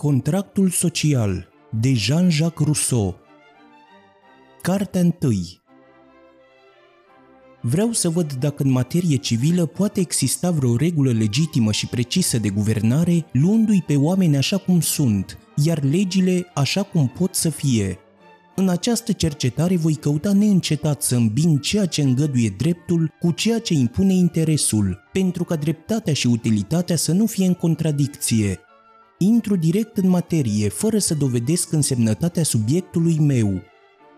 Contractul social de Jean-Jacques Rousseau. Cartea 1 Vreau să văd dacă în materie civilă poate exista vreo regulă legitimă și precisă de guvernare, luându-i pe oameni așa cum sunt, iar legile așa cum pot să fie. În această cercetare voi căuta neîncetat să îmbin ceea ce îngăduie dreptul cu ceea ce impune interesul, pentru ca dreptatea și utilitatea să nu fie în contradicție, Intru direct în materie, fără să dovedesc însemnătatea subiectului meu.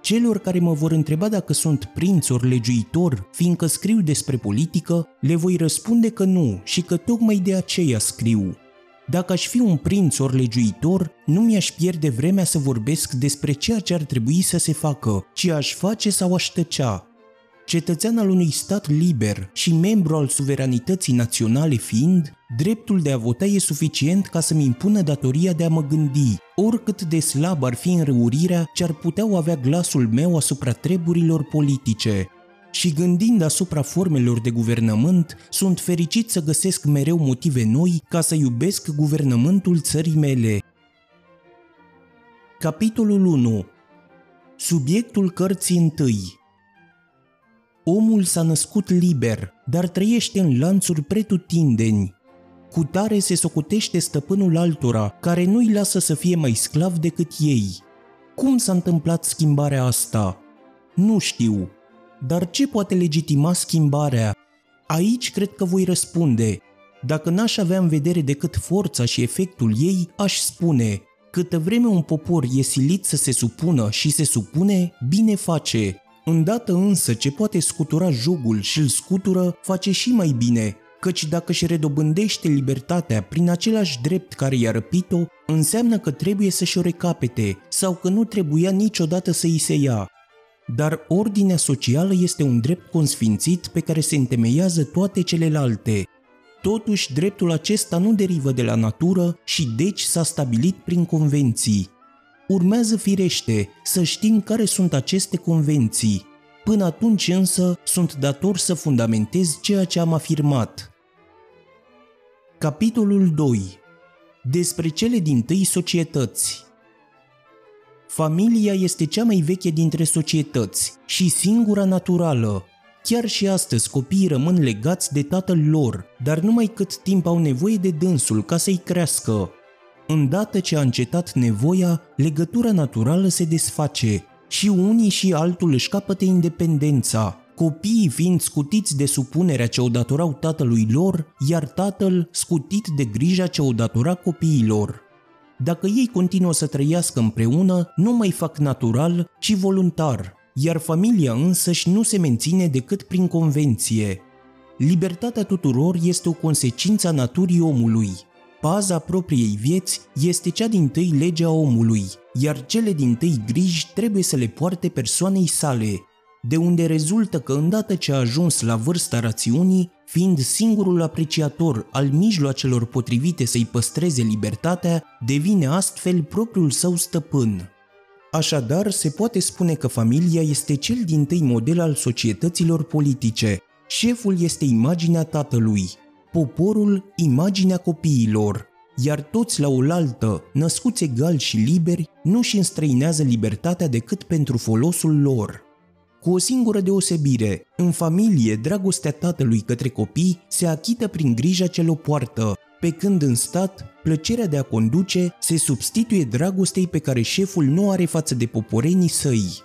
Celor care mă vor întreba dacă sunt prinț ori legiuitor, fiindcă scriu despre politică, le voi răspunde că nu și că tocmai de aceea scriu. Dacă aș fi un prinț ori legiuitor, nu mi-aș pierde vremea să vorbesc despre ceea ce ar trebui să se facă, ci aș face sau aș tăcea, Cetățean al unui stat liber și membru al suveranității naționale fiind, dreptul de a vota e suficient ca să-mi impună datoria de a mă gândi, oricât de slab ar fi înrăurirea ce ar putea avea glasul meu asupra treburilor politice. Și gândind asupra formelor de guvernământ, sunt fericit să găsesc mereu motive noi ca să iubesc guvernământul țării mele. Capitolul 1 Subiectul cărții întâi Omul s-a născut liber, dar trăiește în lanțuri pretutindeni. Cu tare se socotește stăpânul altora, care nu-i lasă să fie mai sclav decât ei. Cum s-a întâmplat schimbarea asta? Nu știu. Dar ce poate legitima schimbarea? Aici cred că voi răspunde. Dacă n-aș avea în vedere decât forța și efectul ei, aș spune Câtă vreme un popor e silit să se supună și se supune, bine face, Îndată însă ce poate scutura jugul și îl scutură, face și mai bine, căci dacă își redobândește libertatea prin același drept care i-a răpit-o, înseamnă că trebuie să-și o recapete sau că nu trebuia niciodată să i se ia. Dar ordinea socială este un drept consfințit pe care se întemeiază toate celelalte. Totuși, dreptul acesta nu derivă de la natură și deci s-a stabilit prin convenții. Urmează firește să știm care sunt aceste convenții. Până atunci însă sunt dator să fundamentez ceea ce am afirmat. Capitolul 2. Despre cele din tâi societăți. Familia este cea mai veche dintre societăți și singura naturală. Chiar și astăzi copiii rămân legați de tatăl lor, dar numai cât timp au nevoie de dânsul ca să-i crească. Îndată ce a încetat nevoia, legătura naturală se desface și unii și altul își capătă independența, copiii fiind scutiți de supunerea ce o datorau tatălui lor, iar tatăl scutit de grija ce o datora copiilor. Dacă ei continuă să trăiască împreună, nu mai fac natural, ci voluntar, iar familia însăși nu se menține decât prin convenție. Libertatea tuturor este o consecință a naturii omului, Paza propriei vieți este cea din tâi legea omului, iar cele din tâi griji trebuie să le poarte persoanei sale, de unde rezultă că îndată ce a ajuns la vârsta rațiunii, fiind singurul apreciator al mijloacelor potrivite să-i păstreze libertatea, devine astfel propriul său stăpân. Așadar, se poate spune că familia este cel din tâi model al societăților politice. Șeful este imaginea tatălui, poporul imaginea copiilor, iar toți la oaltă, născuți egali și liberi, nu și înstrăinează libertatea decât pentru folosul lor. Cu o singură deosebire, în familie, dragostea tatălui către copii se achită prin grija ce o poartă, pe când în stat, plăcerea de a conduce se substituie dragostei pe care șeful nu are față de poporenii săi.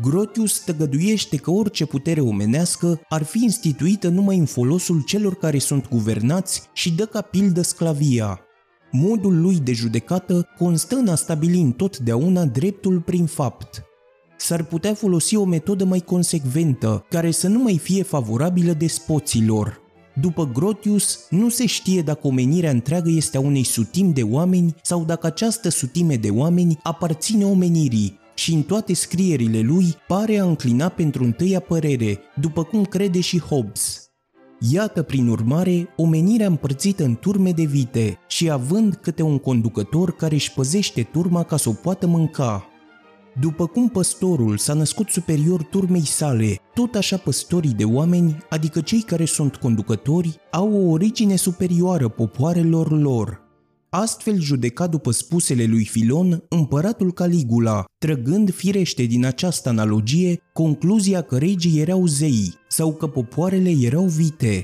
Grotius tăgăduiește că orice putere omenească ar fi instituită numai în folosul celor care sunt guvernați și dă ca pildă sclavia. Modul lui de judecată constă în a stabili întotdeauna dreptul prin fapt. S-ar putea folosi o metodă mai consecventă, care să nu mai fie favorabilă despoților. După Grotius, nu se știe dacă omenirea întreagă este a unei sutimi de oameni sau dacă această sutime de oameni aparține omenirii, și în toate scrierile lui pare a înclina pentru întâia părere, după cum crede și Hobbes. Iată, prin urmare, omenirea împărțită în turme de vite și având câte un conducător care își păzește turma ca să o poată mânca. După cum păstorul s-a născut superior turmei sale, tot așa păstorii de oameni, adică cei care sunt conducători, au o origine superioară popoarelor lor, Astfel judeca după spusele lui Filon împăratul Caligula, trăgând firește din această analogie concluzia că regii erau zei sau că popoarele erau vite.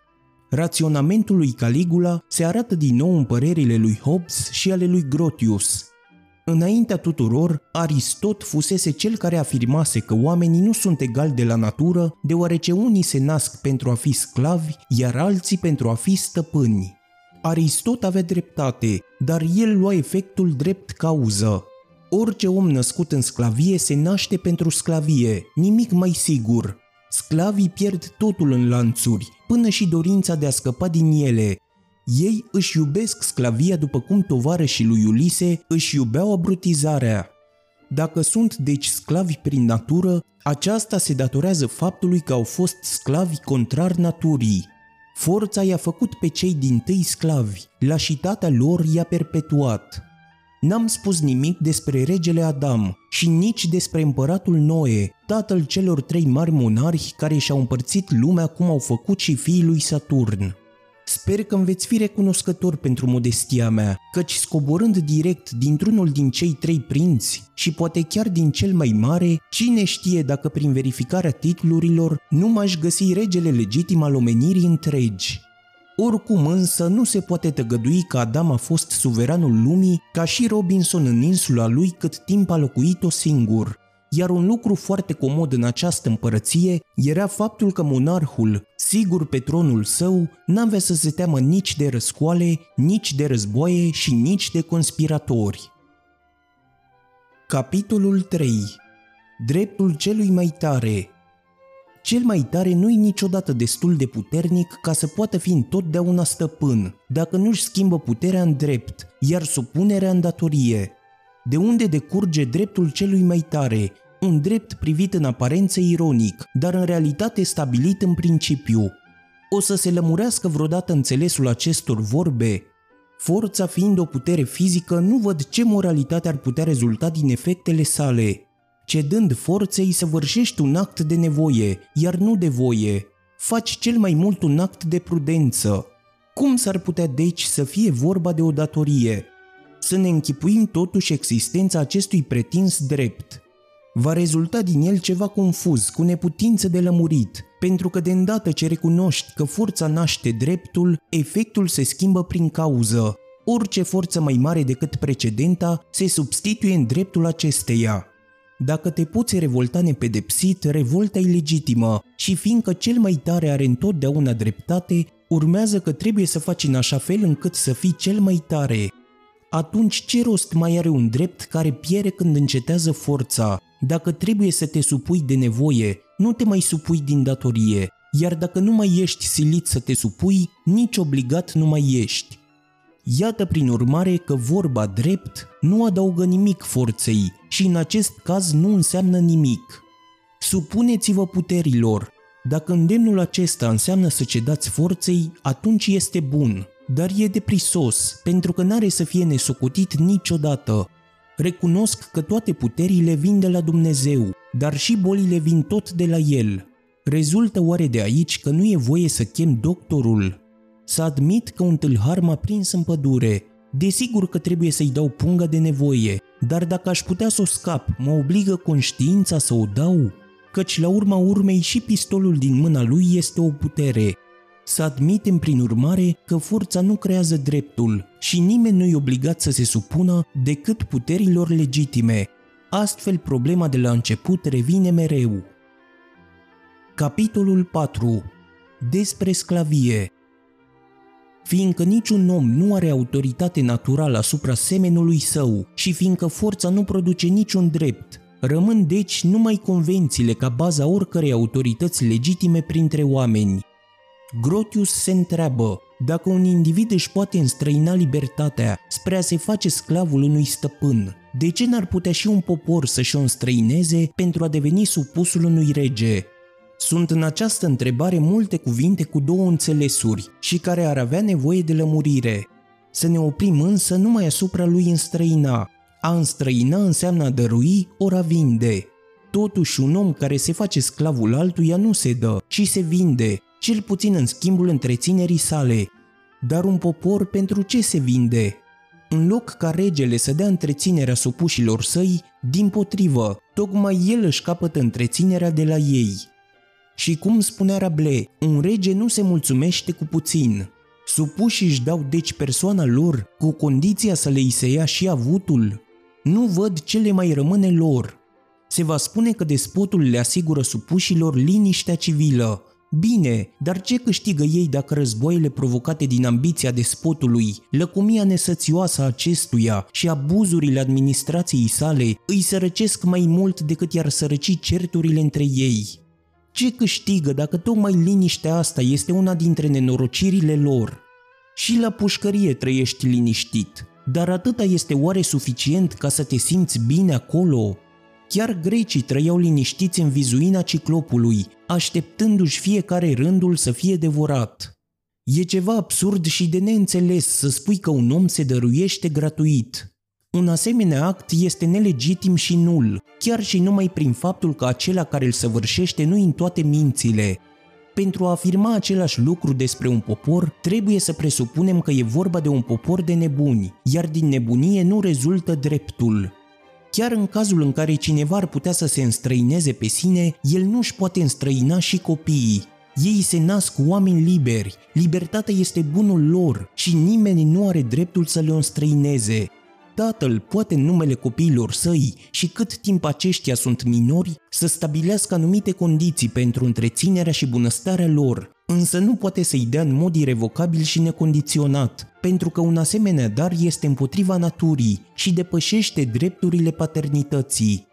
Raționamentul lui Caligula se arată din nou în părerile lui Hobbes și ale lui Grotius. Înaintea tuturor, Aristot fusese cel care afirmase că oamenii nu sunt egali de la natură, deoarece unii se nasc pentru a fi sclavi, iar alții pentru a fi stăpâni. Aristot avea dreptate, dar el lua efectul drept cauză. Orice om născut în sclavie se naște pentru sclavie, nimic mai sigur. Sclavii pierd totul în lanțuri, până și dorința de a scăpa din ele. Ei își iubesc sclavia după cum tovarășii lui Ulise își iubeau abrutizarea. Dacă sunt deci sclavi prin natură, aceasta se datorează faptului că au fost sclavi contrar naturii. Forța i-a făcut pe cei din tâi sclavi, lașitatea lor i-a perpetuat. N-am spus nimic despre regele Adam și nici despre împăratul Noe, tatăl celor trei mari monarhi care și-au împărțit lumea cum au făcut și fiii lui Saturn. Sper că îmi veți fi recunoscător pentru modestia mea, căci scoborând direct dintr-unul din cei trei prinți și poate chiar din cel mai mare, cine știe dacă prin verificarea titlurilor nu m-aș găsi regele legitim al omenirii întregi. Oricum însă nu se poate tăgădui că Adam a fost suveranul lumii ca și Robinson în insula lui cât timp a locuit-o singur, iar un lucru foarte comod în această împărăție era faptul că monarhul, sigur pe tronul său, n-avea să se teamă nici de răscoale, nici de războaie și nici de conspiratori. Capitolul 3 Dreptul celui mai tare cel mai tare nu-i niciodată destul de puternic ca să poată fi întotdeauna stăpân, dacă nu-și schimbă puterea în drept, iar supunerea în datorie. De unde decurge dreptul celui mai tare, un drept privit în aparență ironic, dar în realitate stabilit în principiu. O să se lămurească vreodată înțelesul acestor vorbe? Forța fiind o putere fizică, nu văd ce moralitate ar putea rezulta din efectele sale. Cedând forței, săvârșești un act de nevoie, iar nu de voie. Faci cel mai mult un act de prudență. Cum s-ar putea deci să fie vorba de o datorie? Să ne închipuim totuși existența acestui pretins drept. Va rezulta din el ceva confuz, cu neputință de lămurit, pentru că de îndată ce recunoști că forța naște dreptul, efectul se schimbă prin cauză. Orice forță mai mare decât precedenta se substituie în dreptul acesteia. Dacă te poți revolta nepedepsit, revolta e legitimă și fiindcă cel mai tare are întotdeauna dreptate, urmează că trebuie să faci în așa fel încât să fii cel mai tare. Atunci ce rost mai are un drept care piere când încetează forța? Dacă trebuie să te supui de nevoie, nu te mai supui din datorie, iar dacă nu mai ești silit să te supui, nici obligat nu mai ești. Iată prin urmare că vorba drept nu adaugă nimic forței și în acest caz nu înseamnă nimic. Supuneți-vă puterilor. Dacă îndemnul acesta înseamnă să cedați forței, atunci este bun, dar e deprisos, pentru că n-are să fie nesocotit niciodată. Recunosc că toate puterile vin de la Dumnezeu, dar și bolile vin tot de la El. Rezultă oare de aici că nu e voie să chem doctorul? Să admit că un tâlhar m-a prins în pădure. Desigur că trebuie să-i dau pungă de nevoie, dar dacă aș putea să o scap, mă obligă conștiința să o dau? Căci la urma urmei și pistolul din mâna lui este o putere. Să admitem prin urmare că forța nu creează dreptul și nimeni nu-i obligat să se supună decât puterilor legitime. Astfel problema de la început revine mereu. Capitolul 4 Despre sclavie Fiindcă niciun om nu are autoritate naturală asupra semenului său și fiindcă forța nu produce niciun drept, rămân deci numai convențiile ca baza oricărei autorități legitime printre oameni. Grotius se întreabă dacă un individ își poate înstrăina libertatea spre a se face sclavul unui stăpân, de ce n-ar putea și un popor să-și o înstrăineze pentru a deveni supusul unui rege? Sunt în această întrebare multe cuvinte cu două înțelesuri și care ar avea nevoie de lămurire. Să ne oprim însă numai asupra lui înstrăina. A înstrăina înseamnă a dărui ori a vinde. Totuși, un om care se face sclavul altuia nu se dă, ci se vinde, cel puțin în schimbul întreținerii sale. Dar un popor pentru ce se vinde? În loc ca regele să dea întreținerea supușilor săi, din potrivă, tocmai el își capătă întreținerea de la ei. Și cum spunea Rable, un rege nu se mulțumește cu puțin. Supușii își dau deci persoana lor cu condiția să le se ia și avutul. Nu văd ce le mai rămâne lor. Se va spune că despotul le asigură supușilor liniștea civilă, Bine, dar ce câștigă ei dacă războaiele provocate din ambiția despotului, lăcomia nesățioasă a acestuia și abuzurile administrației sale îi sărăcesc mai mult decât i-ar sărăci certurile între ei? Ce câștigă dacă tocmai liniștea asta este una dintre nenorocirile lor? Și la pușcărie trăiești liniștit, dar atâta este oare suficient ca să te simți bine acolo? Chiar grecii trăiau liniștiți în vizuina ciclopului, așteptându-și fiecare rândul să fie devorat. E ceva absurd și de neînțeles să spui că un om se dăruiește gratuit. Un asemenea act este nelegitim și nul, chiar și numai prin faptul că acela care îl săvârșește nu în toate mințile. Pentru a afirma același lucru despre un popor, trebuie să presupunem că e vorba de un popor de nebuni, iar din nebunie nu rezultă dreptul. Chiar în cazul în care cineva ar putea să se înstrăineze pe sine, el nu își poate înstrăina și copiii. Ei se nasc oameni liberi, libertatea este bunul lor și nimeni nu are dreptul să le înstrăineze. Tatăl poate în numele copiilor săi și cât timp aceștia sunt minori să stabilească anumite condiții pentru întreținerea și bunăstarea lor, însă nu poate să-i dea în mod irrevocabil și necondiționat, pentru că un asemenea dar este împotriva naturii și depășește drepturile paternității.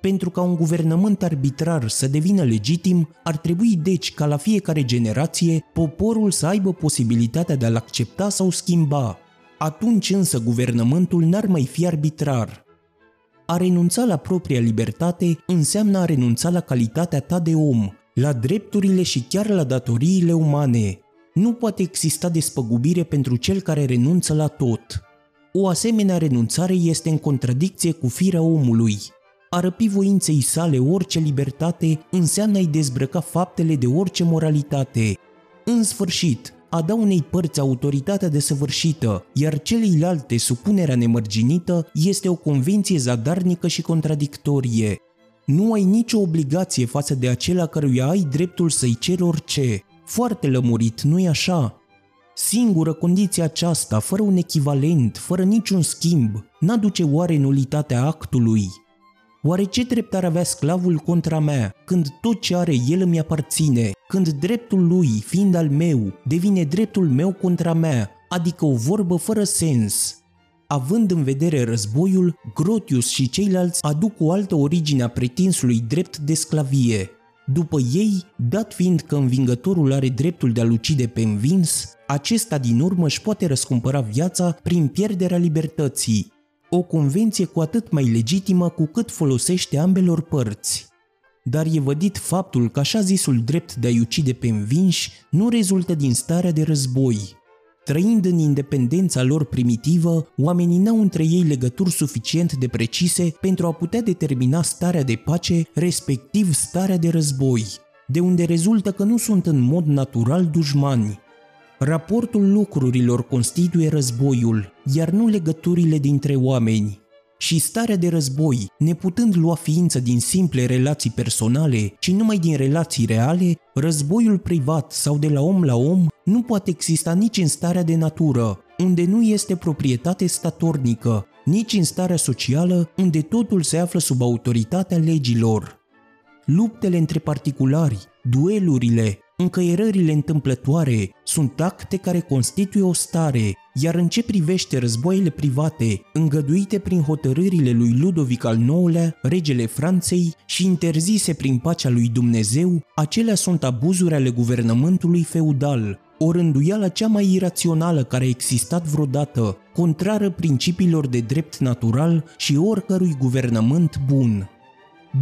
Pentru ca un guvernământ arbitrar să devină legitim, ar trebui deci ca la fiecare generație poporul să aibă posibilitatea de a-l accepta sau schimba. Atunci însă guvernământul n-ar mai fi arbitrar. A renunța la propria libertate înseamnă a renunța la calitatea ta de om, la drepturile și chiar la datoriile umane. Nu poate exista despăgubire pentru cel care renunță la tot. O asemenea renunțare este în contradicție cu firea omului. A răpi voinței sale orice libertate înseamnă a-i dezbrăca faptele de orice moralitate. În sfârșit, a da unei părți autoritatea desăvârșită, iar celeilalte supunerea nemărginită este o convenție zadarnică și contradictorie. Nu ai nicio obligație față de acela căruia ai dreptul să-i ceri orice. Foarte lămurit, nu-i așa? Singură condiție aceasta, fără un echivalent, fără niciun schimb, n-aduce oare nulitatea actului? Oare ce drept ar avea sclavul contra mea, când tot ce are el îmi aparține, când dreptul lui, fiind al meu, devine dreptul meu contra mea, adică o vorbă fără sens? Având în vedere războiul, Grotius și ceilalți aduc o altă origine a pretinsului drept de sclavie. După ei, dat fiind că învingătorul are dreptul de a-l ucide pe învins, acesta din urmă își poate răscumpăra viața prin pierderea libertății. O convenție cu atât mai legitimă cu cât folosește ambelor părți. Dar e vădit faptul că așa zisul drept de a-i ucide pe învinși nu rezultă din starea de război, Trăind în independența lor primitivă, oamenii n-au între ei legături suficient de precise pentru a putea determina starea de pace, respectiv starea de război, de unde rezultă că nu sunt în mod natural dușmani. Raportul lucrurilor constituie războiul, iar nu legăturile dintre oameni și starea de război, neputând lua ființă din simple relații personale, ci numai din relații reale, războiul privat sau de la om la om nu poate exista nici în starea de natură, unde nu este proprietate statornică, nici în starea socială, unde totul se află sub autoritatea legilor. Luptele între particulari, duelurile, Încăierările întâmplătoare sunt acte care constituie o stare, iar în ce privește războaiele private, îngăduite prin hotărârile lui Ludovic al IX-lea, regele Franței, și interzise prin pacea lui Dumnezeu, acelea sunt abuzuri ale guvernământului feudal, o rânduială cea mai irațională care a existat vreodată, contrară principiilor de drept natural și oricărui guvernământ bun.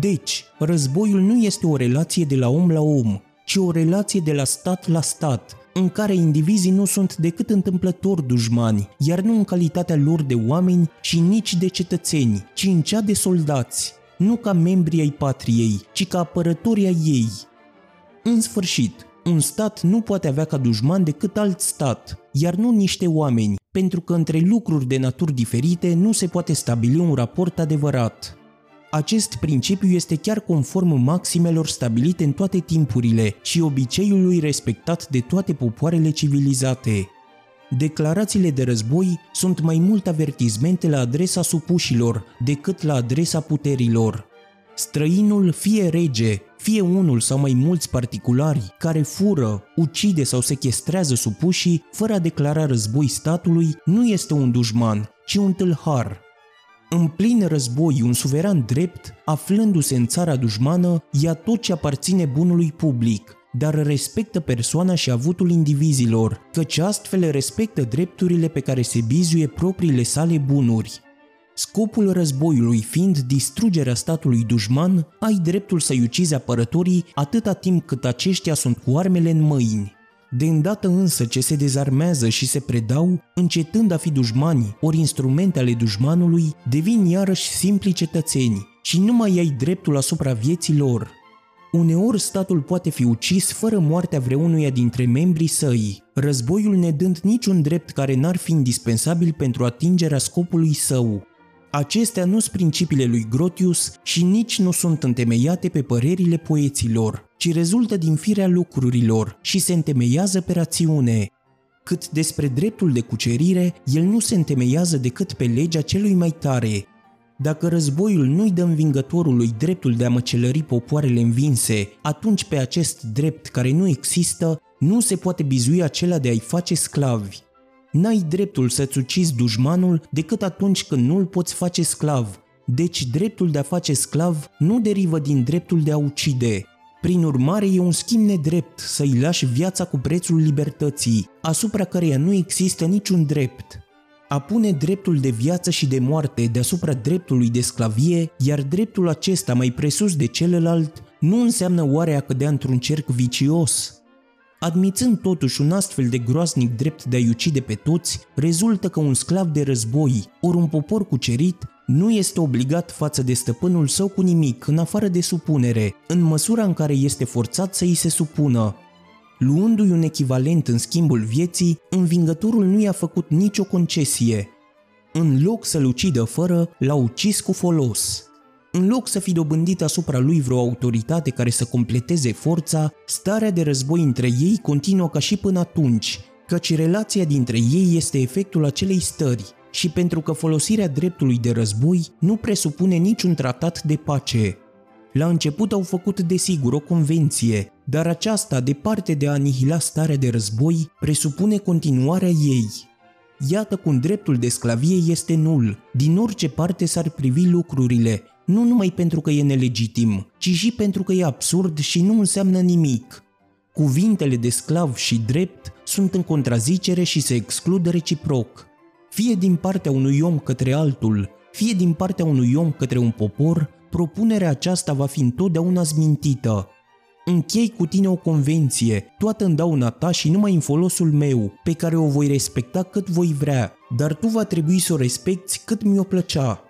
Deci, războiul nu este o relație de la om la om, ci o relație de la stat la stat, în care indivizii nu sunt decât întâmplător dușmani, iar nu în calitatea lor de oameni și nici de cetățeni, ci în cea de soldați, nu ca membri ai patriei, ci ca apărători ai ei. În sfârșit, un stat nu poate avea ca dușman decât alt stat, iar nu niște oameni, pentru că între lucruri de naturi diferite nu se poate stabili un raport adevărat. Acest principiu este chiar conform maximelor stabilite în toate timpurile și obiceiului respectat de toate popoarele civilizate. Declarațiile de război sunt mai mult avertizmente la adresa supușilor decât la adresa puterilor. Străinul, fie rege, fie unul sau mai mulți particulari care fură, ucide sau sequestrează supușii fără a declara război statului, nu este un dușman, ci un tâlhar. În plin război, un suveran drept, aflându-se în țara dușmană, ia tot ce aparține bunului public, dar respectă persoana și avutul indivizilor, căci astfel respectă drepturile pe care se bizuie propriile sale bunuri. Scopul războiului fiind distrugerea statului dușman, ai dreptul să-i ucizi apărătorii atâta timp cât aceștia sunt cu armele în mâini. De îndată însă ce se dezarmează și se predau, încetând a fi dușmani ori instrumente ale dușmanului, devin iarăși simpli cetățeni și nu mai ai dreptul asupra vieții lor. Uneori statul poate fi ucis fără moartea vreunuia dintre membrii săi, războiul nedând niciun drept care n-ar fi indispensabil pentru atingerea scopului său. Acestea nu sunt principiile lui Grotius și nici nu sunt întemeiate pe părerile poeților, ci rezultă din firea lucrurilor și se întemeiază pe rațiune. Cât despre dreptul de cucerire, el nu se întemeiază decât pe legea celui mai tare. Dacă războiul nu-i dă învingătorului dreptul de a măcelări popoarele învinse, atunci pe acest drept care nu există, nu se poate bizui acela de a-i face sclavi. N-ai dreptul să-ți ucizi dușmanul decât atunci când nu-l poți face sclav. Deci dreptul de a face sclav nu derivă din dreptul de a ucide. Prin urmare, e un schimb nedrept să-i lași viața cu prețul libertății, asupra căreia nu există niciun drept. A pune dreptul de viață și de moarte deasupra dreptului de sclavie, iar dreptul acesta mai presus de celălalt, nu înseamnă oare a cădea într-un cerc vicios? Admițând totuși un astfel de groaznic drept de a-i ucide pe toți, rezultă că un sclav de război, ori un popor cucerit, nu este obligat față de stăpânul său cu nimic, în afară de supunere, în măsura în care este forțat să îi se supună. Luându-i un echivalent în schimbul vieții, învingătorul nu i-a făcut nicio concesie. În loc să-l ucidă fără, l-a ucis cu folos. În loc să fi dobândit asupra lui vreo autoritate care să completeze forța, starea de război între ei continuă ca și până atunci, căci relația dintre ei este efectul acelei stări și pentru că folosirea dreptului de război nu presupune niciun tratat de pace. La început au făcut desigur o convenție, dar aceasta, departe de a anihila starea de război, presupune continuarea ei. Iată cum dreptul de sclavie este nul, din orice parte s-ar privi lucrurile, nu numai pentru că e nelegitim, ci și pentru că e absurd și nu înseamnă nimic. Cuvintele de sclav și drept sunt în contrazicere și se exclud reciproc. Fie din partea unui om către altul, fie din partea unui om către un popor, propunerea aceasta va fi întotdeauna zmintită. Închei cu tine o convenție, toată în dauna ta și numai în folosul meu, pe care o voi respecta cât voi vrea, dar tu va trebui să o respecti cât mi-o plăcea.